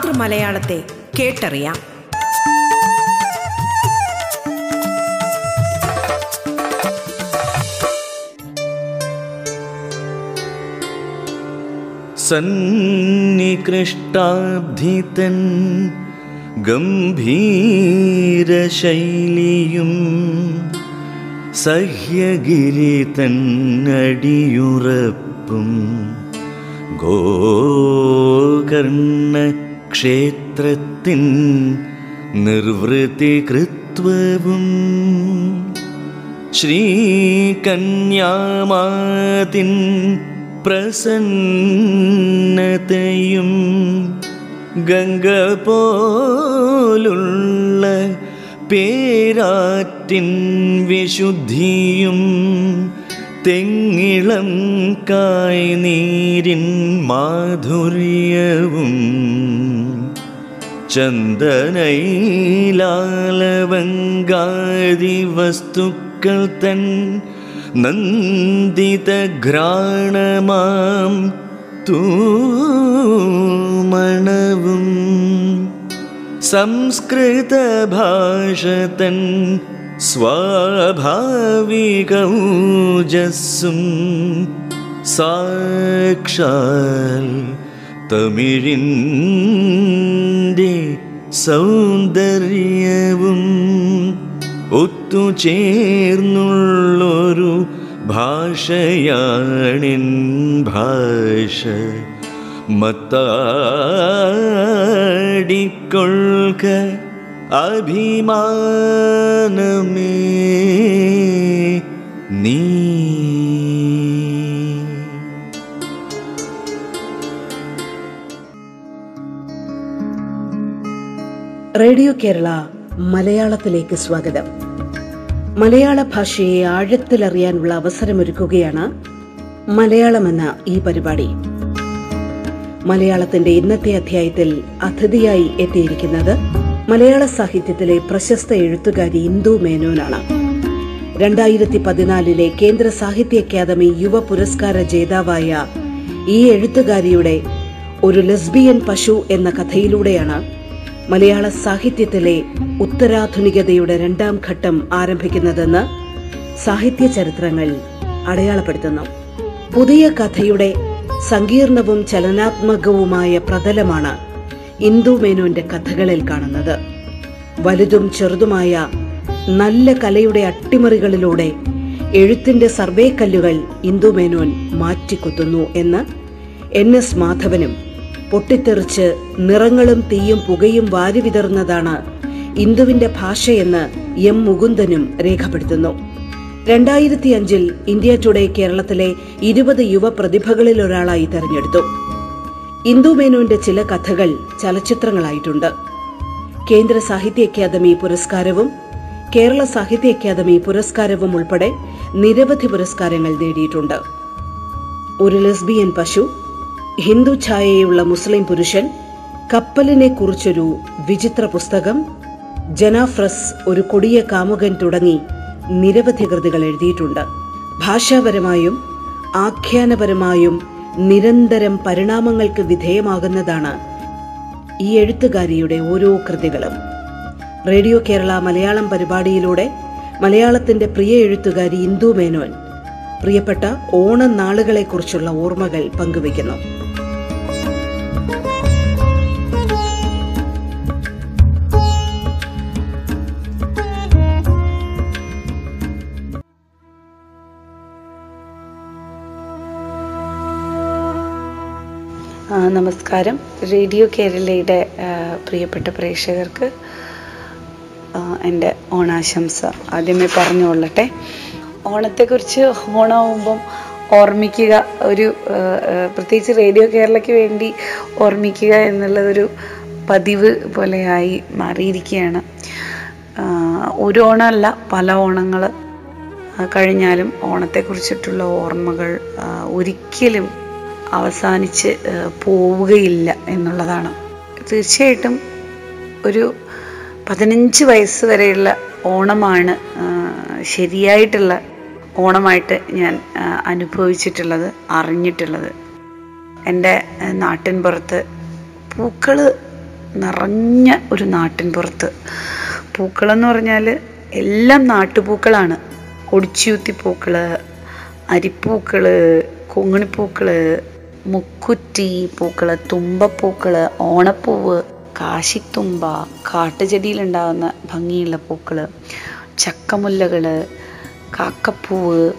മാതൃമലയാളത്തെ കേട്ടറിയാം. സന്നികൃഷ്ടാബ്ധിതൻ ഗംഭീരശൈലിയും സഹ്യഗിരി തന്നടിയുറപ്പും ഗോകർണ ക്ഷേത്രത്തിൻ നിർവൃത്തി കൃത്വവും ശ്രീകന്യാമാതിൻ പ്രസന്നതയും ഗംഗ പോലുള്ള പേരാറ്റിൻ വിശുദ്ധിയും തെങ്ങിളം കായ്നീരിൻ മാധുര്യവും ചന്ദനൈലാലവങ്കാരി വസ്തുക്കൾ തൻ നന്ദിതഘ്രാണമാം തൂമണവും സംസ്കൃത ഭാഷ തൻ സ്വാഭാവികൗജസ്സും സാക്ഷാൽ തമിഴിന്റെ സൗന്ദര്യവും ഒത്തുചേർന്നുള്ളൊരു ഭാഷയാണിൻ ഭാഷ. മത്താടിക്കൊള്ളുക അഭിമാനമേ. റേഡിയോ കേരള മലയാളത്തിലേക്ക് സ്വാഗതം. മലയാള ഭാഷയെ ആഴത്തിലറിയാനുള്ള അവസരമൊരുക്കുകയാണ് മലയാളം എന്ന ഈ പരിപാടി. മലയാളത്തിന്റെ ഇന്നത്തെ അധ്യായത്തിൽ അതിഥിയായി എത്തിയിരിക്കുന്നത് മലയാള സാഹിത്യത്തിലെ പ്രശസ്ത എഴുത്തുകാരി ഇന്ദു മേനോനാണ്. രണ്ടായിരത്തി പതിനാലിലെ കേന്ദ്ര സാഹിത്യ അക്കാദമി യുവ പുരസ്കാര ജേതാവായ ഈ എഴുത്തുകാരിയുടെ ഒരു ലെസ്ബിയൻ പശു എന്ന കഥയിലൂടെയാണ് മലയാള സാഹിത്യത്തിലെ ഉത്തരാധുനികതയുടെ രണ്ടാം ഘട്ടം ആരംഭിക്കുന്നതെന്ന് സാഹിത്യ ചരിത്രങ്ങൾ അടയാളപ്പെടുത്തുന്നു. പുതിയ കഥയുടെ സങ്കീർണവും ചലനാത്മകവുമായ പ്രതലമാണ് ഇന്ദു മേനോന്റെ കഥകളിൽ കാണുന്നത്. വലുതും ചെറുതുമായ നല്ല കലയുടെ അട്ടിമറികളിലൂടെ എഴുത്തിന്റെ സർവേ കല്ലുകൾ മേനോൻ മാറ്റിക്കുത്തുന്നു എന്ന് എൻ എസ് മാധവനും പൊട്ടിത്തെറിച്ച് നിറങ്ങളും തീയും പുകയും വാരിവിതർന്നതാണ് ഇന്ദുവിന്റെ ഭാഷയെന്ന് എം മുകുന്ദനും രേഖപ്പെടുത്തുന്നു. രണ്ടായിരത്തി അഞ്ചിൽ ഇന്ത്യ ടുഡേ കേരളത്തിലെ ഇരുപത് യുവ പ്രതിഭകളിൽ ഒരാളായി തെരഞ്ഞെടുത്തു. ഇന്ദു ചില കഥകൾ ചലച്ചിത്രങ്ങളായിട്ടുണ്ട്. കേന്ദ്ര സാഹിത്യ അക്കാദമി പുരസ്കാരവും കേരള സാഹിത്യ അക്കാദമി പുരസ്കാരവും ഉൾപ്പെടെ നിരവധി പുരസ്കാരങ്ങൾ നേടിയിട്ടുണ്ട്. ഒരു ലെസ്ബിയൻ പശു ഹിന്ദു ഛായയുള്ള മുസ്ലിം പുരുഷൻ കപ്പലിനെ കുറിച്ചൊരു വിചിത്ര പുസ്തകം ജനാഫ്രസ് ഒരു കൊടിയ കാമുകൻ തുടങ്ങി നിരവധി കൃതികൾ എഴുതിയിട്ടുണ്ട്. ഭാഷാപരമായും ആഖ്യാനപരമായും നിരന്തരം പരിണാമങ്ങൾക്ക് വിധേയമാകുന്നതാണ് ഈ എഴുത്തുകാരിയുടെ ഓരോ കൃതികളും. റേഡിയോ കേരള മലയാളം പരിപാടിയിലൂടെ മലയാളത്തിന്റെ പ്രിയ എഴുത്തുകാരി ഇന്ദു മേനോൻ പ്രിയപ്പെട്ട ഓണനാളുകളെക്കുറിച്ചുള്ള ഓർമ്മകൾ പങ്കുവയ്ക്കുന്നു. നമസ്കാരം. റേഡിയോ കേരളയുടെ പ്രിയപ്പെട്ട പ്രേക്ഷകർക്ക് എന്റെ ഓണാശംസ ആദ്യമേ പറഞ്ഞുകൊള്ളട്ടെ. ഓണത്തെക്കുറിച്ച് ഓണമാകുമ്പം ഓർമ്മിക്കുക ഒരു പ്രത്യേകിച്ച് റേഡിയോ കേരളയ്ക്ക് വേണ്ടി ഓർമ്മിക്കുക എന്നുള്ളതൊരു പതിവ് പോലെയായി മാറിയിരിക്കുകയാണ്. ഒരു ഓണമല്ല പല ഓണങ്ങൾ കഴിഞ്ഞാലും ഓണത്തെക്കുറിച്ചിട്ടുള്ള ഓർമ്മകൾ ഒരിക്കലും അവസാനിച്ച് പോവുകയില്ല എന്നുള്ളതാണ്. തീർച്ചയായിട്ടും ഒരു പതിനഞ്ച് വയസ്സ് വരെയുള്ള ഓണമാണ് ശരിയായിട്ടുള്ള ഓണമായിട്ട് ഞാൻ അനുഭവിച്ചിട്ടുള്ളത് അറിഞ്ഞിട്ടുള്ളത്. എന്റെ നാട്ടിൻ പുറത്ത് പൂക്കൾ നിറഞ്ഞ ഒരു നാട്ടിൻ പുറത്ത് പൂക്കളെന്ന് പറഞ്ഞാൽ എല്ലാം നാട്ടുപൂക്കളാണ്. ഒടിച്ചുയൂത്തി പൂക്കൾ അരിപ്പൂക്കൾ കൊങ്ങിണിപ്പൂക്കൾ മുക്കുറ്റി പൂക്കൾ തുമ്പപ്പൂക്കൾ ഓണപ്പൂവ് കാശിത്തുമ്പ കാട്ടുചെടിയിലുണ്ടാകുന്ന ഭംഗിയുള്ള പൂക്കൾ ചക്കമുല്ലകൾ കാക്കപ്പൂവ്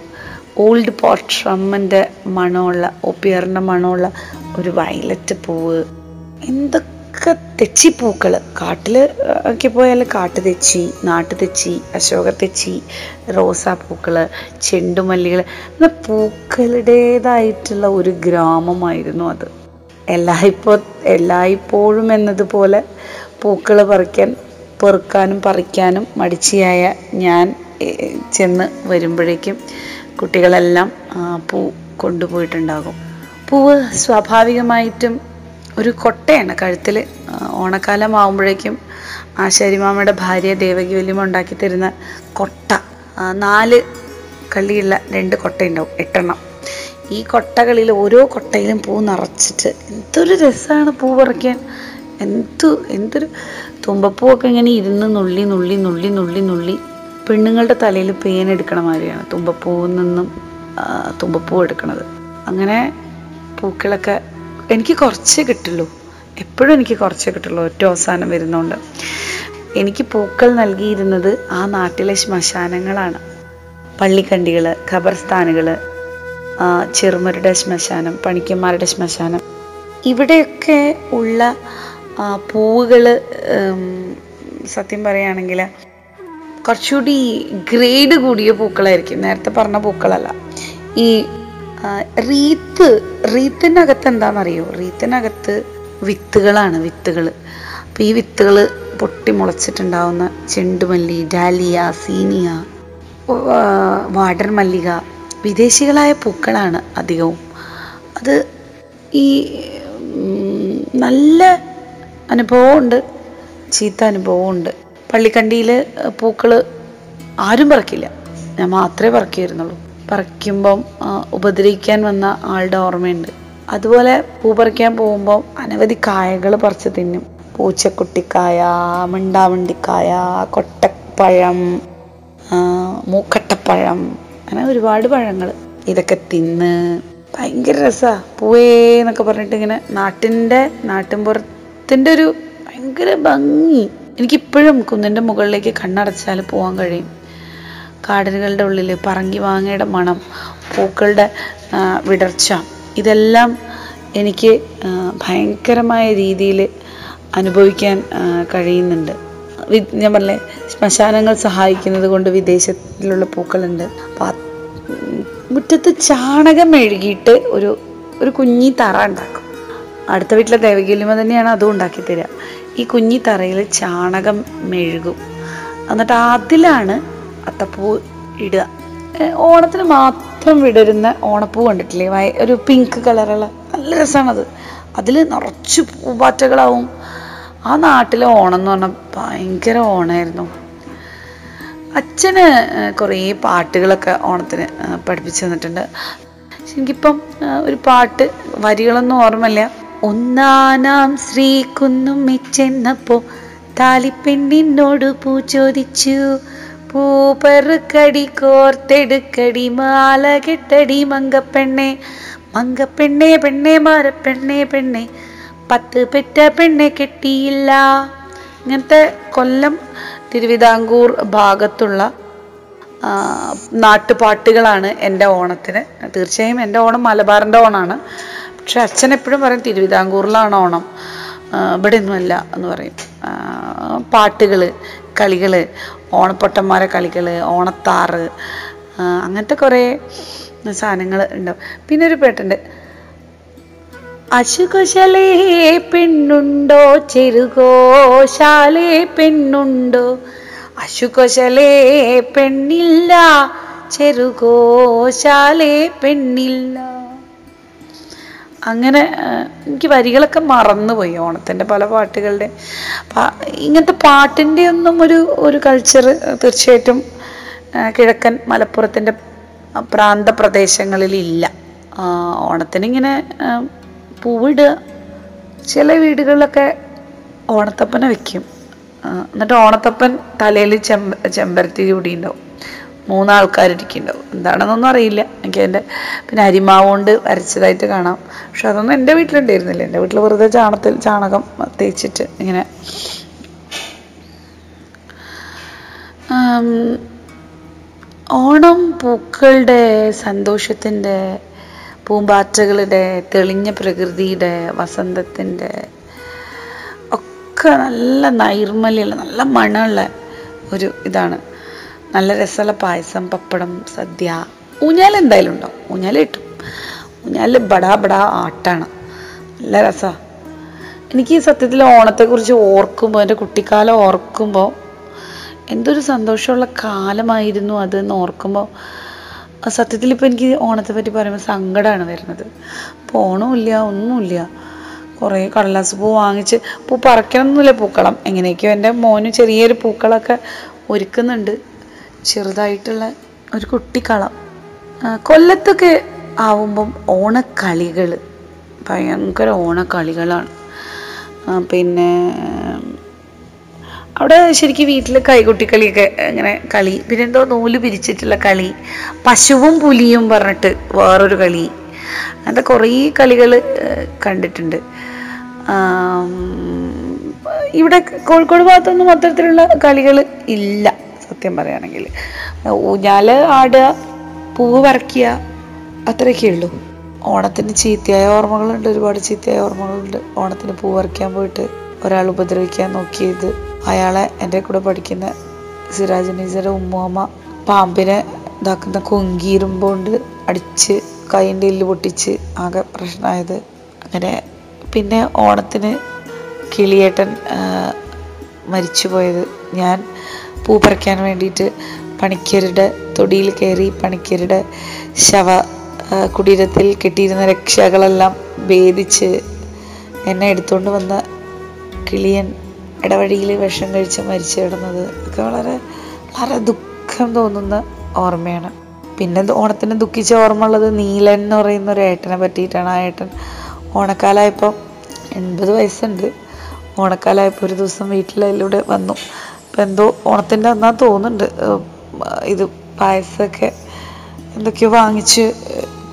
ഓൾഡ് പോട്ട്രമ്മന്റെ മണമുള്ള ഒപ്പിയറിന്റെ മണമുള്ള ഒരു വയലറ്റ് പൂവ് എന്തൊക്കെ തെച്ചിപ്പൂക്കൾ കാട്ടിൽ ഒക്കെ പോയാൽ കാട്ടു തെച്ചി നാട്ടു തെച്ചി അശോക തെച്ചി റോസാപ്പൂക്കൾ ചെണ്ടുമല്ലികൾ അങ്ങനെ പൂക്കളുടേതായിട്ടുള്ള ഒരു ഗ്രാമമായിരുന്നു അത്. എല്ലായിപ്പോ എല്ലായ്പ്പോഴും എന്നതുപോലെ പൂക്കൾ പറിക്കാൻ പെറുക്കാനും പറിക്കാനും മടിച്ചിയായ ഞാൻ ചെന്ന് വരുമ്പോഴേക്കും കുട്ടികളെല്ലാം പൂ കൊണ്ടുപോയിട്ടുണ്ടാകും. പൂവ് സ്വാഭാവികമായിട്ടും ഒരു കൊട്ടയാണ് കഴുത്തിൽ. ഓണക്കാലം ആകുമ്പോഴേക്കും ആശാരിമാമയുടെ ഭാര്യ ദേവകി വല്യമ്മ ഉണ്ടാക്കി തരുന്ന കൊട്ട നാല് കള്ളിയുള്ള രണ്ട് കൊട്ടയുണ്ടാവും എട്ടെണ്ണം. ഈ കൊട്ടകളിൽ ഓരോ കൊട്ടയിലും പൂ നിറച്ചിട്ട് എന്തൊരു രസമാണ് പൂ പറിക്കാൻ. എന്തു എന്തൊരു തുമ്പപ്പൂവൊക്കെ ഇങ്ങനെ ഇരുന്ന് നുള്ളി നുള്ളി നുള്ളി നുള്ളി നുള്ളി പെണ്ണുങ്ങളുടെ തലയിൽ പേനെടുക്കണ മാതിരിയാണ് തുമ്പപ്പൂവിൽ നിന്നും തുമ്പപ്പൂ എടുക്കണത്. അങ്ങനെ പൂക്കളൊക്കെ എനിക്ക് കുറച്ചേ കിട്ടുള്ളൂ. എപ്പോഴും എനിക്ക് കുറച്ചേ കിട്ടുള്ളൂ. ഒറ്റ അവസാനം വരുന്നുണ്ട്. എനിക്ക് പൂക്കൾ നൽകിയിരുന്നത് ആ നാട്ടിലെ ശ്മശാനങ്ങളാണ്. പള്ളിക്കണ്ടികൾ ഖബർസ്ഥാനുകൾ ചെറുമരുടെ ശ്മശാനം പണിക്കന്മാരുടെ ശ്മശാനം. ഇവിടെയൊക്കെ ഉള്ള പൂവുകൾ സത്യം പറയുകയാണെങ്കിൽ കുറച്ചുകൂടി ഗ്രേഡ് കൂടിയ പൂക്കളായിരിക്കും. നേരത്തെ പറഞ്ഞ പൂക്കളല്ല. ഈ റീത്ത് റീത്തിനകത്ത് എന്താണെന്നറിയോ റീത്തിനകത്ത് വിത്തുകളാണ് വിത്തുകൾ അപ്പോൾ ഈ വിത്തുകൾ പൊട്ടി മുളച്ചിട്ടുണ്ടാവുന്ന ചെണ്ടുമല്ലി ഡാലിയ സീനിയ വാടർ മല്ലിക വിദേശികളായ പൂക്കളാണ് അധികവും. അത് ഈ നല്ല അനുഭവമുണ്ട് ചീത്ത അനുഭവമുണ്ട്. പള്ളിക്കണ്ടിയിൽ പൂക്കൾ ആരും പറക്കില്ല. ഞാൻ മാത്രമേ പറക്കിയിരുന്നുള്ളൂ പറിക്കുമ്പം ഉപദ്രവിക്കാൻ വന്ന ആളുടെ ഓർമ്മയുണ്ട്. അതുപോലെ പൂ പറിക്കാൻ പോകുമ്പോൾ അനവധി കായകൾ പറിച്ച് തിന്നും. പൂച്ചക്കുട്ടിക്കായ മിണ്ടാമണ്ടിക്കായ കൊട്ടപ്പഴം മൂക്കട്ടപ്പഴം അങ്ങനെ ഒരുപാട് പഴങ്ങൾ ഇതൊക്കെ തിന്ന് ഭയങ്കര രസാ. പൂവേ എന്നൊക്കെ പറഞ്ഞിട്ട് ഇങ്ങനെ നാട്ടിന്റെ നാട്ടിൻപുറത്തിന്റെ ഒരു ഭയങ്കര ഭംഗി. എനിക്കിപ്പോഴും കുന്നിന്റെ മുകളിലേക്ക് കണ്ണടച്ചാൽ പോകാൻ കഴിയും. കാടലുകളുടെ ഉള്ളിൽ പറങ്കി മാങ്ങയുടെ മണം പൂക്കളുടെ വിടർച്ച ഇതെല്ലാം എനിക്ക് ഭയങ്കരമായ രീതിയിൽ അനുഭവിക്കാൻ കഴിയുന്നുണ്ട്. ഞാൻ പറഞ്ഞേ ശ്മശാനങ്ങൾ സഹായിക്കുന്നത് കൊണ്ട് വിദേശത്തിലുള്ള പൂക്കളുണ്ട്. മുറ്റത്ത് ചാണകം മെഴുകിയിട്ട് ഒരു ഒരു കുഞ്ഞി തറ ഉണ്ടാക്കും. അടുത്ത വീട്ടിലെ ദേവകീലിമ തന്നെയാണ് അതും ഉണ്ടാക്കി തരിക. ഈ കുഞ്ഞി തറയിൽ ചാണകം മെഴുകും. എന്നിട്ട് അതിലാണ് അത്തപ്പൂ ഇടുക. ഓണത്തിന് മാത്രം വിടരുന്ന ഓണപ്പൂ കണ്ടിട്ടില്ലേ? ഒരു പിങ്ക് കളറുള്ള നല്ല രസമാണത് അതിൽ നിറച്ച് പൂമ്പാറ്റകളാവും. ആ നാട്ടിലെ ഓണം എന്ന് പറഞ്ഞാൽ ഭയങ്കര ഓണമായിരുന്നു അച്ഛന് കുറേ പാട്ടുകളൊക്കെ ഓണത്തിന് പഠിപ്പിച്ചു തന്നിട്ടുണ്ട്. എനിക്കിപ്പം ഒരു പാട്ട് വരികളൊന്നും ഓർമ്മയില്ല. ഒന്നാനാം ശ്രീ കുന്നും മെച്ചെന്നപ്പോ താലിപ്പെണ്ണിനോട് പൂ ചോദിച്ചു. പൂ പെറുക്കടി കോർത്തെടുക്കടി മാല കെട്ടടി മങ്കപ്പെണ്ണെ മങ്കപ്പെണ്ണെ പെണ്ണെ മാരപ്പെണ്ണെ പെണ്ണെ പത്ത് പെറ്റ പെണ്ണെ കെട്ടിയില്ല ഇങ്ങനത്തെ കൊല്ലം തിരുവിതാംകൂർ ഭാഗത്തുള്ള നാട്ടുപാട്ടുകളാണ് എന്റെ ഓണത്തിന്. തീർച്ചയായും എന്റെ ഓണം മലബാറിന്റെ ഓണമാണ് പക്ഷെ അച്ഛൻ എപ്പോഴും പറയും തിരുവിതാംകൂറിലാണ് ഓണം. ഇവിടെ ഒന്നുമല്ല എന്ന് പറയും. പാട്ടുകൾ കളികൾ ഓണപ്പൊട്ടന്മാരെ കളികൾ ഓണത്താറ് അങ്ങനത്തെ കുറേ സാധനങ്ങൾ ഉണ്ടാവും പിന്നെ ഒരു പേട്ടുണ്ട്. അശുകുശലേ പെണ്ണുണ്ടോ? ചെറുകോശാലേ പെണ്ണുണ്ടോ? അശുകുശലേ പെണ്ണില്ല. ചെറുകോശാലേ പെണ്ണില്ല. അങ്ങനെ എനിക്ക് വരികളൊക്കെ മറന്നുപോയി ഓണത്തിന്റെ പല പാട്ടുകളുടെ. ഇങ്ങനത്തെ പാട്ടിന്റെ ഒന്നും ഒരു ഒരു കൾച്ചർ തീർച്ചയായിട്ടും കിഴക്കൻ മലപ്പുറത്തിന്റെ പ്രാന്ത പ്രദേശങ്ങളിലില്ല ഓണത്തിനിങ്ങനെ പൂവിടുക ചില വീടുകളിലൊക്കെ ഓണത്തപ്പനെ വെക്കും. എന്നിട്ട് ഓണത്തപ്പൻ തലയിൽ ചെമ്പ ചെമ്പരത്തി ചൂടി ഉണ്ടാവും മൂന്നാൾക്കാരിരിക്കുന്നുണ്ടാവും. എന്താണെന്നൊന്നും അറിയില്ല. എനിക്ക് എന്റെ പിന്നെ അരിമാവ് കൊണ്ട് വരച്ചതായിട്ട് കാണാം. പക്ഷെ അതൊന്നും എന്റെ വീട്ടിലുണ്ടായിരുന്നില്ല. എന്റെ വീട്ടിൽ വെറുതെ ചാണത്തിൽ ചാണകം തേച്ചിട്ട് ഇങ്ങനെ. ഓണം പൂക്കളുടെ സന്തോഷത്തിന്റെ പൂമ്പാറ്റകളുടെ തെളിഞ്ഞ പ്രകൃതിയുടെ വസന്തത്തിന്റെ ഒക്കെ നല്ല നൈർമല്യമുള്ള നല്ല മണമുള്ള ഒരു ഇതാണ്. നല്ല രസമുള്ള പായസം പപ്പടം സദ്യ. ഊഞ്ഞാൽ എന്തായാലും ഉണ്ടാവും ഊഞ്ഞാൽ കിട്ടും. ഊഞ്ഞാൽ ബടാ ബടാ ആട്ടാണ്. നല്ല രസമാണ് എനിക്ക് സത്യത്തിൽ ഓണത്തെക്കുറിച്ച് ഓർക്കുമ്പോൾ എന്റെ കുട്ടിക്കാലം ഓർക്കുമ്പോൾ എന്തൊരു സന്തോഷമുള്ള കാലമായിരുന്നു അതെന്ന് ഓർക്കുമ്പോൾ സത്യത്തിൽ ഇപ്പോൾ എനിക്ക് ഓണത്തെ പറ്റി പറയുമ്പോൾ സങ്കടമാണ് വരുന്നത്. അപ്പോൾ ഓണമില്ല ഒന്നുമില്ല. കുറേ കടലാസ് പൂ വാങ്ങിച്ച് പൂ പറിക്കണമെന്നില്ല പൂക്കളം. എങ്ങനെയൊക്കെയോ എന്റെ മോന് ചെറിയൊരു പൂക്കളൊക്കെ ഒരുക്കുന്നുണ്ട്. ചെറുതായിട്ടുള്ള ഒരു കുട്ടിക്കളം. കൊല്ലത്തൊക്കെ ആവുമ്പം ഓണക്കളികൾ ഭയങ്കര ഓണക്കളികളാണ്. പിന്നെ അവിടെ ശരിക്കും വീട്ടിൽ കൈകുട്ടിക്കളിയൊക്കെ അങ്ങനെ കളി. പിന്നെ എന്തോ നൂൽ പിരിച്ചിട്ടുള്ള കളി. പശുവും പുലിയും പറഞ്ഞിട്ട് വേറൊരു കളി. അങ്ങനത്തെ കുറേ കളികൾ കണ്ടിട്ടുണ്ട്. ഇവിടെ കോഴിക്കോട് ഭാഗത്തൊന്നും അത്തരത്തിലുള്ള കളികൾ ഇല്ല. സത്യം പറയുകയാണെങ്കിൽ. ഊഞ്ഞാൽ ആടുക പൂവ് പറിക്കുക അത്രയൊക്കെ ഉള്ളൂ. ഓണത്തിന് ചീത്തയായ ഓർമ്മകളുണ്ട് ഒരുപാട് ചീത്തയായ ഓർമ്മകളുണ്ട്. ഓണത്തിന് പൂ പറിക്കാൻ പോയിട്ട് ഒരാൾ ഉപദ്രവിക്കാൻ നോക്കിയത് അയാളെ എന്റെ കൂടെ പഠിക്കുന്ന സിറാജ് നീസര ഉമ്മുമ്മ പാമ്പിനെ ഇതാക്കുന്ന കൊങ്കീരുമ്പോണ്ട് അടിച്ച് കൈന്റെ എല്ല് പൊട്ടിച്ച് ആകെ പ്രശ്നമായത്. അങ്ങനെ പിന്നെ ഓണത്തിന് കിളിയേട്ടൻ മരിച്ചു മരിച്ചുപോയത്. ഞാൻ പൂ പറിക്കാൻ വേണ്ടിയിട്ട് പണിക്കരുടെ തൊടിയിൽ കയറി പണിക്കരുടെ ശവ കുടീരത്തിൽ കെട്ടിയിരുന്ന രക്ഷകളെല്ലാം ഭേദിച്ച് എന്നെ എടുത്തുകൊണ്ട് വന്ന കിളിയൻ ഇടവഴിയിൽ വിഷം കഴിച്ച് മരിച്ചു കിടന്നത്. ഒക്കെ വളരെ വളരെ ദുഃഖം തോന്നുന്ന ഓർമ്മയാണ്. പിന്നെ ഓണത്തിന് ദുഃഖിച്ച ഓർമ്മ ഉള്ളത് നീലൻ എന്ന് പറയുന്ന ഒരു ഏട്ടനെ പറ്റിയിട്ടാണ്. ആ ഏട്ടൻ ഓണക്കാലമായപ്പോൾ എൺപത് വയസ്സുണ്ട്. ഓണക്കാലമായപ്പോൾ ഒരു ദിവസം വീട്ടിലൂടെ വന്നു. അപ്പം എന്തോ ഓണത്തിന്റെ അന്നാ തോന്നുന്നുണ്ട്. ഇത് പായസമൊക്കെ എന്തൊക്കെയോ വാങ്ങിച്ച്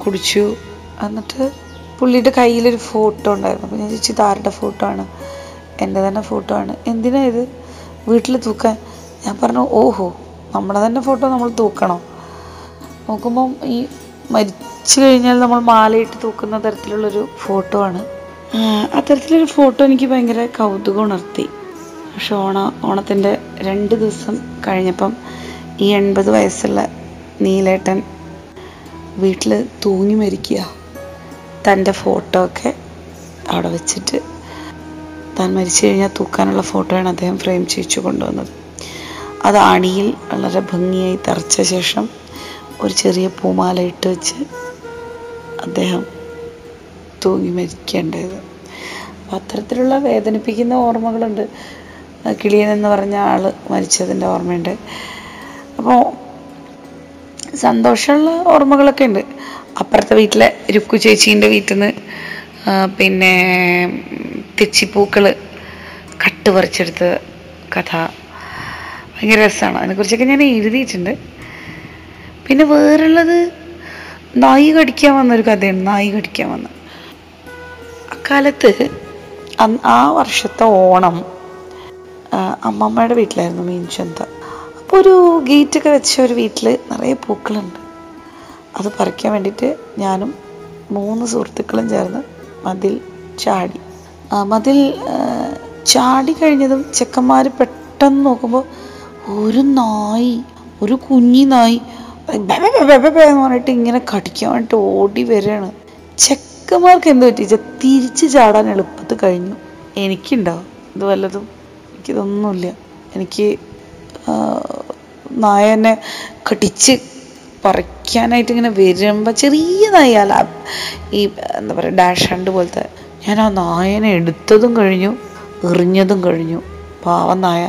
കുടിച്ചു. എന്നിട്ട് പുള്ളിയുടെ കയ്യിലൊരു ഫോട്ടോ ഉണ്ടായിരുന്നു. അപ്പോൾ ഞാൻ ചോദിച്ചു ഇതാരുടെ ഫോട്ടോ ആണ്? എന്റെ തന്നെ ഫോട്ടോ ആണ്. എന്തിനാ ഇത്? വീട്ടിൽ തൂക്കാൻ. ഞാൻ പറഞ്ഞു ഓഹോ നമ്മുടെ തന്നെ ഫോട്ടോ നമ്മൾ തൂക്കണോ? നോക്കുമ്പം ഈ മരിച്ചു കഴിഞ്ഞാൽ നമ്മൾ മാലയിട്ട് തൂക്കുന്ന തരത്തിലുള്ളൊരു ഫോട്ടോ ആണ്. അത്തരത്തിലൊരു ഫോട്ടോ എനിക്ക് ഭയങ്കര കൗതുകം ഉണർത്തി. പക്ഷെ ഓണ ഓണത്തിന്റെ രണ്ട് ദിവസം കഴിഞ്ഞപ്പം ഈ എൺപത് വയസ്സുള്ള നീലേട്ടൻ വീട്ടിൽ തൂങ്ങി മരിക്കുക. തന്റെ ഫോട്ടോ ഒക്കെ അവിടെ വെച്ചിട്ട് താൻ മരിച്ചു കഴിഞ്ഞാൽ തൂക്കാനുള്ള ഫോട്ടോയാണ് അദ്ദേഹം ഫ്രെയിം ചെയ്യിച്ചു കൊണ്ടുവന്നത്. അത് അണിയിൽ വളരെ ഭംഗിയായി തറച്ച ശേഷം ഒരു ചെറിയ പൂമാല ഇട്ട് വെച്ച് അദ്ദേഹം തൂങ്ങി മരിക്കേണ്ടത് അത്തരത്തിലുള്ള വേദനിപ്പിക്കുന്ന ഓർമ്മകളുണ്ട്. കിളിയൻ എന്ന് പറഞ്ഞ ആൾ മരിച്ചതിന്റെ ഓർമ്മയുണ്ട്. അപ്പോൾ സന്തോഷമുള്ള ഓർമ്മകളൊക്കെ ഉണ്ട്. അപ്പുറത്തെ വീട്ടിലെ രുക്കു ചേച്ചീന്റെ വീട്ടിൽ നിന്ന് പിന്നെ തെച്ചിപ്പൂക്കൾ കട്ട് പറിച്ചെടുത്ത കഥ. ഭയങ്കര രസമാണ് അതിനെക്കുറിച്ചൊക്കെ ഞാൻ എഴുതിയിട്ടുണ്ട്. പിന്നെ വേറുള്ളത് നായി കടിക്കാൻ വന്നൊരു കഥയാണ്. നായി കടിക്കാൻ വന്ന. അക്കാലത്ത് ആ വർഷത്തെ ഓണം അമ്മമ്മയുടെ വീട്ടിലായിരുന്നു മീൻചന്ത അപ്പോൾ ഒരു ഗേറ്റൊക്കെ വെച്ച ഒരു വീട്ടിൽ നിറയെ പൂക്കളുണ്ട്. അത് പറിക്കാൻ വേണ്ടിയിട്ട് ഞാനും മൂന്ന് സുഹൃത്തുക്കളും ചേർന്ന് മതിൽ ചാടി. മതിൽ ചാടി കഴിഞ്ഞതും ചെക്കന്മാർ പെട്ടെന്ന് നോക്കുമ്പോൾ ഒരു നായി ഒരു കുഞ്ഞി നായി എന്ന് പറഞ്ഞിട്ട് ഇങ്ങനെ കടിക്കാൻ വേണ്ടിയിട്ട് ഓടി വരികയാണ് ചെക്കന്മാർക്ക് എന്ത് പറ്റി? തിരിച്ച് ചാടാൻ എളുപ്പത്തിൽ കഴിഞ്ഞു. എനിക്കുണ്ടാവും ഇത് വല്ലതും? എനിക്കിതൊന്നുമില്ല. എനിക്ക് നായനെ കടിച്ച് പറിക്കാനായിട്ട് ഇങ്ങനെ വരുമ്പോൾ ചെറിയ നായല്ല ഈ എന്താ പറയുക ഡാഷ് ഹണ്ട് പോലത്തെ. ഞാൻ ആ നായനെ എടുത്തതും കഴിഞ്ഞു എറിഞ്ഞതും കഴിഞ്ഞു. പാവം നായ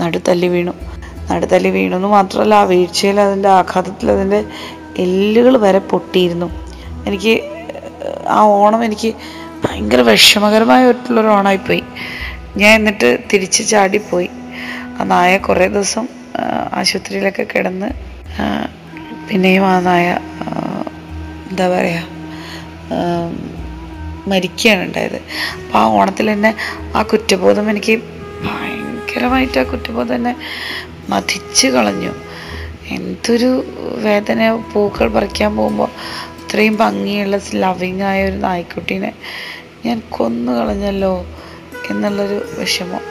നടുത്തല്ലി വീണു. നടുത്തല്ലി വീണു എന്ന് മാത്രമല്ല ആ വീഴ്ചയിൽ അതിന്റെ ആഘാതത്തിൽ അതിന്റെ എല്ലുകൾ വരെ പൊട്ടിയിരുന്നു. എനിക്ക് ആ ഓണം എനിക്ക് ഭയങ്കര വിഷമകരമായിട്ടുള്ളൊരു ഓണമായിപ്പോയി ഞാൻ എന്നിട്ട് തിരിച്ച് ചാടിപ്പോയി. ആ നായ കുറേ ദിവസം ആശുപത്രിയിലൊക്കെ കിടന്ന് പിന്നെയും ആ നായ എന്താ പറയുക മരിക്കുകയാണ് ഉണ്ടായത്. അപ്പോൾ ആ ഓണത്തിൽ തന്നെ ആ കുറ്റബോധം എനിക്ക് ഭയങ്കരമായിട്ട് ആ കുറ്റബോധം എന്നെ മതിച്ച് കളഞ്ഞു. എന്തൊരു വേദന പൂക്കൾ പറിക്കാൻ പോകുമ്പോൾ അത്രയും ഭംഗിയുള്ള ലവിങ് ആയ ഒരു നായ്ക്കുട്ടീനെ ഞാൻ കൊന്നു കളഞ്ഞല്ലോ. എന്നുള്ളൊരു വിഷമം.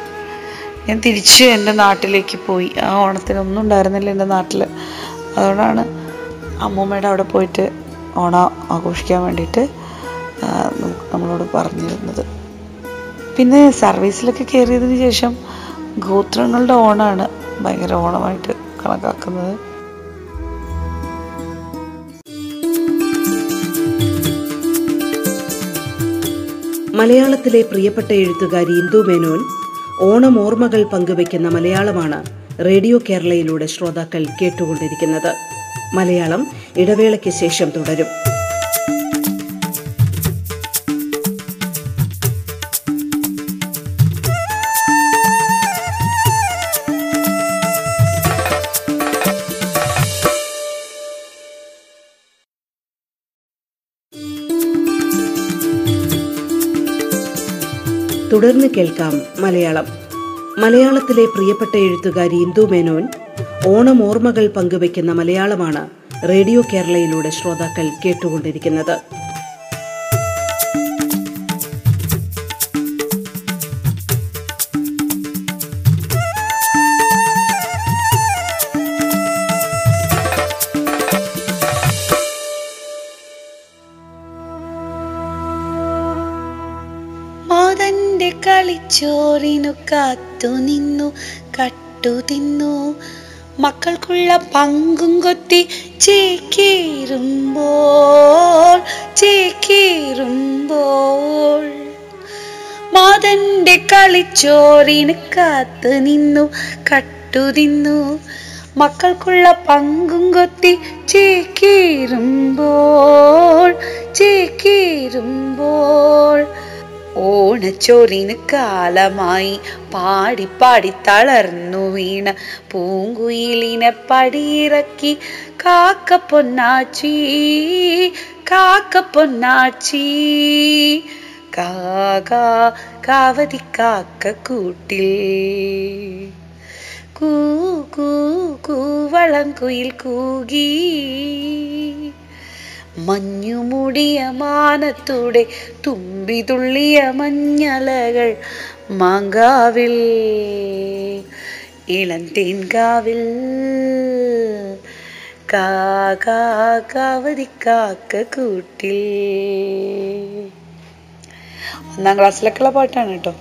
ഞാൻ തിരിച്ച് എന്റെ നാട്ടിലേക്ക് പോയി. ആ ഓണത്തിനൊന്നും ഉണ്ടായിരുന്നില്ല എന്റെ നാട്ടിൽ അതുകൊണ്ടാണ് അമ്മൂമ്മയുടെ അവിടെ പോയിട്ട് ഓണം ആഘോഷിക്കാൻ വേണ്ടിയിട്ട് നമ്മളോട് പറഞ്ഞിരുന്നത്. പിന്നെ സർവീസിലൊക്കെ കയറിയതിന് ശേഷം ഗോത്രങ്ങളുടെ ഓണമാണ് ഭയങ്കര ഓണമായിട്ട് കണക്കാക്കുന്നത്. മലയാളത്തിലെ പ്രിയപ്പെട്ട എഴുത്തുകാരി ഇന്ദു മേനോൻ ഓണം ഓർമ്മകൾ പങ്കുവയ്ക്കുന്ന മലയാളമാണ് റേഡിയോ കേരളയിലൂടെ ശ്രോതാക്കൾ കേട്ടുകൊണ്ടിരിക്കുന്നത്. മലയാളം ഇടവേളയ്ക്ക് ശേഷം തുടരും. തുടർന്ന് കേൾക്കാം മലയാളം. മലയാളത്തിലെ പ്രിയപ്പെട്ട എഴുത്തുകാരി ഇന്ദു മേനോൻ ഓണം ഓർമ്മകൾ പങ്കുവയ്ക്കുന്ന മലയാളമാണ് റേഡിയോ കേരളയിലൂടെ ശ്രോതാക്കൾ കേട്ടുകൊണ്ടിരിക്കുന്നത്. കാത്തു നിന്നു കട്ടു തിന്നു മക്കൾക്കുള്ള പങ്കും കൊത്തി ചേക്കേറുമ്പോൾ ചേക്കേറുമ്പോൾ. മാതന്റെ കളിച്ചോറിന് കാത്തു നിന്നു കട്ടു തിന്നു മക്കൾക്കുള്ള പങ്കും കൊത്തി ചേക്കേറുമ്പോൾ ചേക്കേറുമ്പോൾ. ഓണച്ചോറിന് കാലമായി പാടി പാടി തളർന്നു വീണ പൂങ്കുയിലിനെ പടിയിറക്കി. കാക്ക പൊന്നാച്ചി കാക്ക പൊന്നാച്ചി. കാവതി കാക്ക കൂട്ടിൽ. കൂ കൂ കൂവളം കുയിൽ കൂകി. മഞ്ഞുമൂടിയ മാനത്തൂടെ തുള്ളിയ മഞ്ഞലകൾ മാങ്കാവിൽ ഇളം തേൻകാവിൽ. കാവതിക്കാക്ക കാവതി കാക്ക കൂട്ടിൽ. ഒന്നാം ക്ലാസ്സിലൊക്കെയുള്ള പാട്ടാണ് കേട്ടോ.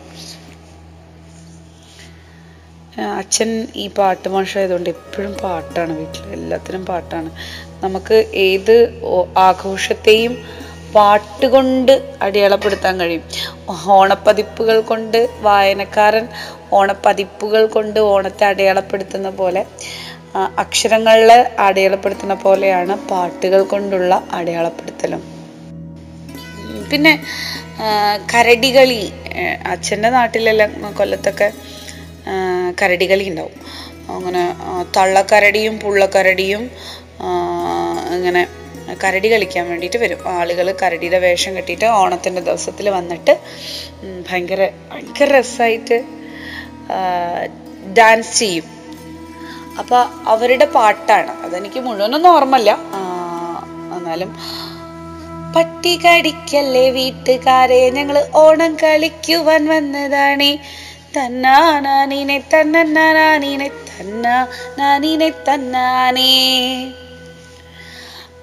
അച്ഛൻ ഈ പാട്ട് മോശമായതുകൊണ്ട് എപ്പോഴും പാട്ടാണ് വീട്ടിൽ എല്ലാത്തിനും പാട്ടാണ്. നമുക്ക് ഏത് ആഘോഷത്തെയും പാട്ട് കൊണ്ട് അടയാളപ്പെടുത്താൻ കഴിയും. ഓണപ്പതിപ്പുകൾ കൊണ്ട് വായനക്കാരൻ ഓണപ്പതിപ്പുകൾ കൊണ്ട് ഓണത്തെ അടയാളപ്പെടുത്തുന്ന പോലെ അക്ഷരങ്ങളെ അടയാളപ്പെടുത്തുന്ന പോലെയാണ് പാട്ടുകൾ കൊണ്ടുള്ള അടയാളപ്പെടുത്തലും. പിന്നെ കരടികളി അച്ഛന്റെ നാട്ടിലെല്ലാം കൊല്ലത്തൊക്കെ കരടികളി ഉണ്ടാവും. അങ്ങനെ തള്ളക്കരടിയും പുള്ളക്കരടിയും ഇങ്ങനെ കരടി കളിക്കാൻ വേണ്ടിയിട്ട് വരും. ആളുകൾ കരടിയുടെ വേഷം കെട്ടിയിട്ട് ഓണത്തിന്റെ ദിവസത്തിൽ വന്നിട്ട് ഭയങ്കര ഭയങ്കര രസമായിട്ട് ഡാൻസ് ചെയ്യും. അപ്പോൾ അവരുടെ പാട്ടാണ്. അതെനിക്ക് മുഴുവനൊന്നും ഓർമ്മല്ല എന്നാലും പട്ടി കടിക്കല്ലേ വീട്ടുകാരെ? ഞങ്ങൾ ഓണം കളിക്കുവാൻ വന്നതാണേ. തന്നാനാനീനെ തന്നനാനീനെ തന്നാ നാനീനെ തന്നാനേ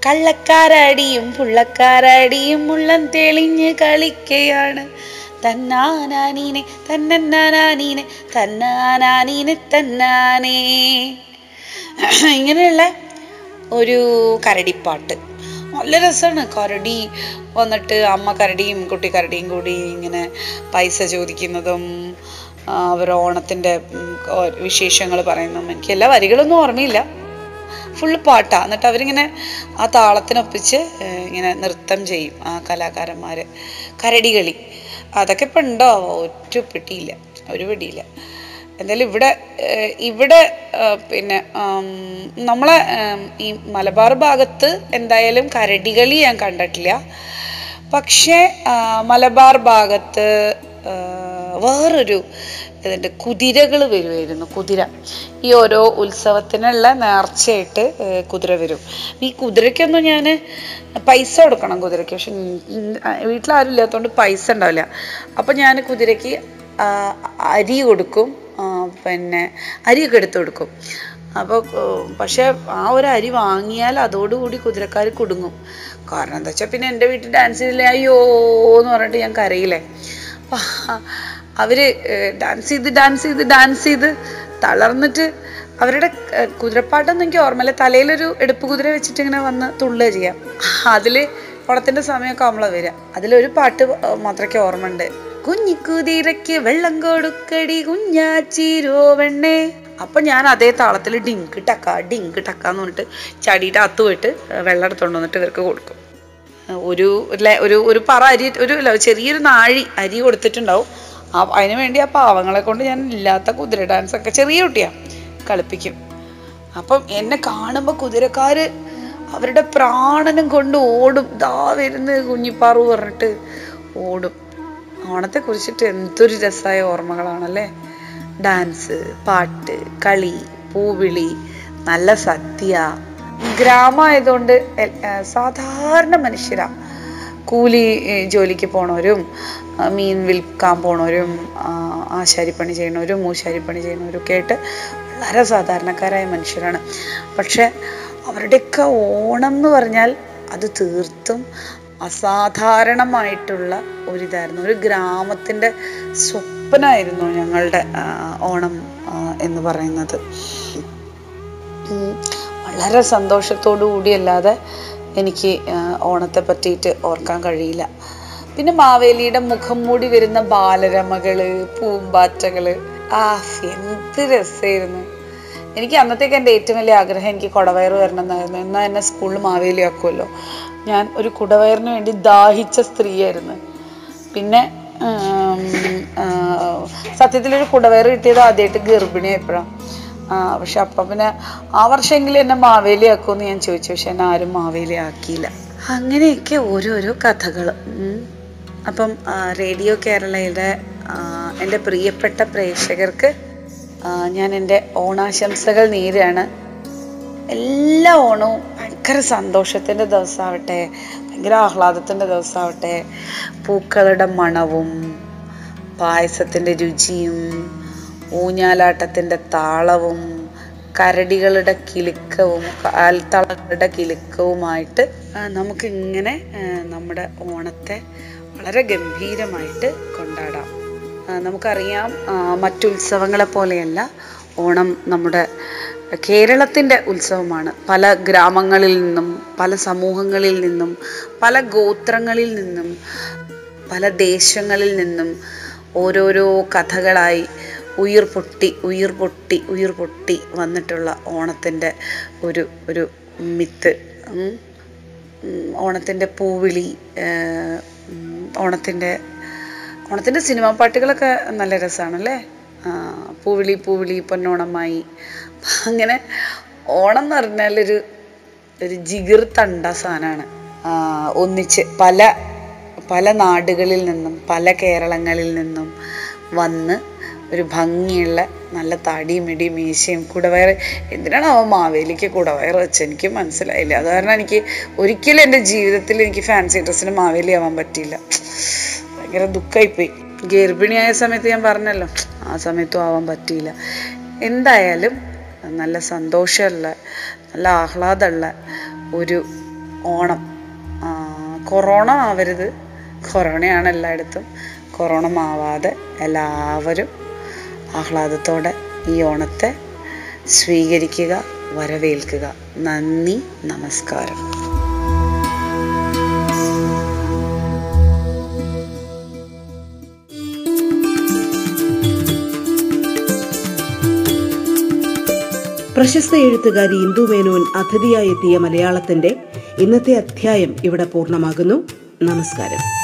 കള്ളക്കാരടിയും പുള്ളക്കാരടിയും ഉള്ളം തെളിഞ്ഞ് കളിക്കയാണ്. തന്നാനാനീനെ തന്നാനാനീനെ തന്നാനാനീനെ തന്നാനേ. ഇങ്ങനെയുള്ള ഒരു കരടിപ്പാട്ട്. നല്ല രസമാണ് കരടി. വന്നിട്ട് അമ്മ കരടിയും കുട്ടി കരടിയും കൂടി ഇങ്ങനെ പൈസ ചോദിക്കുന്നതും അവർ ഓണത്തിന്റെ വിശേഷങ്ങൾ പറയുന്നതും. എനിക്ക് എല്ലാ വരികളൊന്നും ഓർമ്മയില്ല. ഫുള്ള് പാട്ടാ. എന്നിട്ട് അവരിങ്ങനെ ആ താളത്തിനൊപ്പിച്ച് ഇങ്ങനെ നൃത്തം ചെയ്യും ആ കലാകാരന്മാർ കരടികളി. അതൊക്കെ ഇപ്പം ഉണ്ടോ? ഒറ്റ പിടിയില്ല ഒരു പിടിയില്ല. എന്തായാലും ഇവിടെ ഇവിടെ പിന്നെ നമ്മളെ ഈ മലബാർ ഭാഗത്ത് എന്തായാലും കരടികളി ഞാൻ കണ്ടിട്ടില്ല. പക്ഷേ മലബാർ ഭാഗത്ത് വേറൊരു ഇതുണ്ട് കുതിരകൾ വരുമായിരുന്നു കുതിര. ഈ ഓരോ ഉത്സവത്തിനുള്ള നേർച്ചയായിട്ട് കുതിര വരും. ഈ കുതിരയ്ക്കൊന്നും ഞാൻ പൈസ കൊടുക്കണം കുതിരയ്ക്ക്. പക്ഷെ വീട്ടിലാരും ഇല്ലാത്തതുകൊണ്ട് പൈസ ഉണ്ടാവില്ല. അപ്പം ഞാൻ കുതിരയ്ക്ക് അരി കൊടുക്കും പിന്നെ അരിയൊക്കെ എടുത്തു കൊടുക്കും. അപ്പോൾ പക്ഷേ ആ ഒരു അരി വാങ്ങിയാൽ അതോടുകൂടി കുതിരക്കാർ കുടുങ്ങും. കാരണം എന്താ വെച്ചാൽ പിന്നെ എന്റെ വീട്ടിൽ ഡാൻസ് ചെയ്തില്ലേ അയ്യോ എന്ന് പറഞ്ഞിട്ട് ഞാൻ കരയില്ലേ. അവർ ഡാൻസ് ചെയ്ത് ഡാൻസ് ചെയ്ത് ഡാൻസ് ചെയ്ത് തളർന്നിട്ട് അവരുടെ കുതിരപ്പാട്ടൊന്നും എനിക്ക് ഓർമ്മയില്ല. തലയിലൊരു എടുപ്പ് കുതിര വെച്ചിട്ട് ഇങ്ങനെ വന്ന് തുള്ളുക ചെയ്യാം. അതിൽ ഓണത്തിന്റെ സമയമൊക്കെ ആവുമ്പളാ വരിക. അതിലൊരു പാട്ട് മാത്രമൊക്കെ ഓർമ്മയുണ്ട്. കുഞ്ഞിക്കുതിരയ്ക്ക് വെള്ളം കൊടുക്കടി കുഞ്ഞാച്ചിരോവണ്ണേ അപ്പൊ ഞാൻ അതേ താളത്തിൽ ഡിങ്ക് ടക്ക ഡിങ്ക് ടക്ക എന്ന് പറഞ്ഞിട്ട് ചടിയുടെ അത്ത് പോയിട്ട് വെള്ളം എടുത്തോണ്ട് വന്നിട്ട് ഇവർക്ക് കൊടുക്കും. ഒരു ഒരു ഒരു പറ അരി ഒരു ചെറിയൊരു നാഴി അരി കൊടുത്തിട്ടുണ്ടാവും. അതിനു വേണ്ടി ആ പാവങ്ങളെ കൊണ്ട് ഞാൻ ഇല്ലാത്ത കുതിര ഡാൻസ് ഒക്കെ ചെറിയ കുട്ടിയാ കളിപ്പിക്കും. അപ്പം എന്നെ കാണുമ്പോൾ കുതിരക്കാര് അവരുടെ പ്രാണനം കൊണ്ട് ഓടും. ദാ വരുന്ന കുഞ്ഞിപ്പാറു പറഞ്ഞിട്ട് ഓടും. ഓണത്തെ കുറിച്ചിട്ട് എന്തൊരു രസമായ ഓർമ്മകളാണല്ലേ? ഡാൻസ് പാട്ട് കളി പൂവിളി നല്ല സദ്യ. ഗ്രാമമായതുകൊണ്ട് സാധാരണ മനുഷ്യരാ. കൂലി ജോലിക്ക് പോണവരും മീൻ വിൽക്കാൻ പോണവരും ആശാരിപ്പണി ചെയ്യണവരും മൂശാരിപ്പണി ചെയ്യണവരും ഒക്കെ ആയിട്ട് വളരെ സാധാരണക്കാരായ മനുഷ്യരാണ്. പക്ഷെ അവരുടെയൊക്കെ ഓണം എന്ന് പറഞ്ഞാൽ അത് തീർത്തും അസാധാരണമായിട്ടുള്ള ഒരിതായിരുന്നു. ഒരു ഗ്രാമത്തിന്റെ സ്വപ്നമായിരുന്നു ഞങ്ങളുടെ ഓണം എന്ന് പറയുന്നത്. വളരെ സന്തോഷത്തോടു കൂടിയല്ലാതെ എനിക്ക് ഓണത്തെ പറ്റിയിട്ട് ഓർക്കാൻ കഴിയില്ല. പിന്നെ മാവേലിയുടെ മുഖം മൂടി വരുന്ന ബാലരമകൾ പൂമ്പാറ്റകൾ. ആ എന്ത് രസമായിരുന്നു എനിക്ക് അന്നത്തേക്ക് എന്റെ ഏറ്റവും വലിയ ആഗ്രഹം എനിക്ക് കുടവയറ് വരണം എന്നായിരുന്നു എന്നാൽ എന്നെ സ്കൂളിൽ മാവേലി ആക്കുമല്ലോ ഞാൻ ഒരു കുടവയറിന് വേണ്ടി ദാഹിച്ച സ്ത്രീയായിരുന്നു. പിന്നെ സത്യത്തിലൊരു കുടവയറ് കിട്ടിയത് ആദ്യമായിട്ട് ഗർഭിണിയായപ്പോഴാണ് പക്ഷെ അപ്പം പിന്നെ ആ വർഷമെങ്കിലും എന്നെ മാവേലി ആക്കുമെന്ന് ഞാൻ ചോദിച്ചു. പക്ഷെ എന്നെ ആരും മാവേലി ആക്കിയില്ല അങ്ങനെയൊക്കെ ഓരോരോ കഥകൾ അപ്പം റേഡിയോ കേരളയുടെ എന്റെ പ്രിയപ്പെട്ട പ്രേക്ഷകർക്ക് ഞാൻ എന്റെ ഓണാശംസകൾ നേരാണ് എല്ലാ ഓണവും ഭയങ്കര സന്തോഷത്തിന്റെ ദിവസമാവട്ടെ ഭയങ്കര ആഹ്ലാദത്തിന്റെ ദിവസമാവട്ടെ. പൂക്കളുടെ മണവും പായസത്തിന്റെ രുചിയും ഊഞ്ഞാലാട്ടത്തിന്റെ താളവും കരടികളുടെ കിലുക്കവും കാൽത്തളകളുടെ കിലുക്കവുമായിട്ട് നമുക്കിങ്ങനെ നമ്മുടെ ഓണത്തെ വളരെ ഗംഭീരമായിട്ട് കൊണ്ടാടാം. നമുക്കറിയാം മറ്റുത്സവങ്ങളെ പോലെയല്ല ഓണം നമ്മുടെ കേരളത്തിന്റെ ഉത്സവമാണ്. പല ഗ്രാമങ്ങളിൽ നിന്നും പല സമൂഹങ്ങളിൽ നിന്നും പല ഗോത്രങ്ങളിൽ നിന്നും പല ദേശങ്ങളിൽ നിന്നും ഓരോരോ കഥകളായി ഉയിർ പൊട്ടി ഉയിർ പൊട്ടി ഉയിർ പൊട്ടി വന്നിട്ടുള്ള ഓണത്തിന്റെ ഒരു ഒരു മിത്ത്. ഓണത്തിന്റെ പൂവിളി ഓണത്തിന്റെ ഓണത്തിന്റെ സിനിമാ പാട്ടുകളൊക്കെ നല്ല രസമാണല്ലേ പൂവിളി പൂവിളി പൊന്നോണമായി. അങ്ങനെ ഓണം എന്ന് പറഞ്ഞാൽ ഒരു ഒരു ജിഗിർ തണ്ട സാധനമാണ് ഒന്നിച്ച് പല പല നാടുകളിൽ നിന്നും പല കേരളങ്ങളിൽ നിന്നും വന്ന് ഒരു ഭംഗിയുള്ള നല്ല തടിയും മിടിയും മീശയും കുടവയർ. എന്തിനാണ് അവൻ മാവേലിക്ക് കുടവയർ വെച്ച് എനിക്ക് മനസ്സിലായില്ല. അത് കാരണം എനിക്ക് ഒരിക്കലും എന്റെ ജീവിതത്തിൽ എനിക്ക് ഫാൻസി ഡ്രസ്സിന് മാവേലി ആവാൻ പറ്റിയില്ല. ഭയങ്കര ദുഃഖമായിപ്പോയി ഗർഭിണിയായ സമയത്ത് ഞാൻ പറഞ്ഞല്ലോ ആ സമയത്തും ആവാൻ പറ്റിയില്ല. എന്തായാലും നല്ല സന്തോഷമുള്ള നല്ല ആഹ്ലാദമുള്ള ഒരു ഓണം. കൊറോണ ആവരുത്. കൊറോണയാണ് എല്ലായിടത്തും. കൊറോണ മാവാതെ എല്ലാവരും ആഹ്ലാദത്തോടെ ഈ ഓണത്തെ സ്വീകരിക്കുക വരവേൽക്കുക. നന്ദി നമസ്കാരം. പ്രശസ്ത എഴുത്തുകാരി ഇന്ദു മേനോൻ അതിഥിയായി എത്തിയ മലയാളത്തിന്റെ ഇന്നത്തെ അധ്യായം ഇവിടെ പൂർണമാകുന്നു. നമസ്കാരം.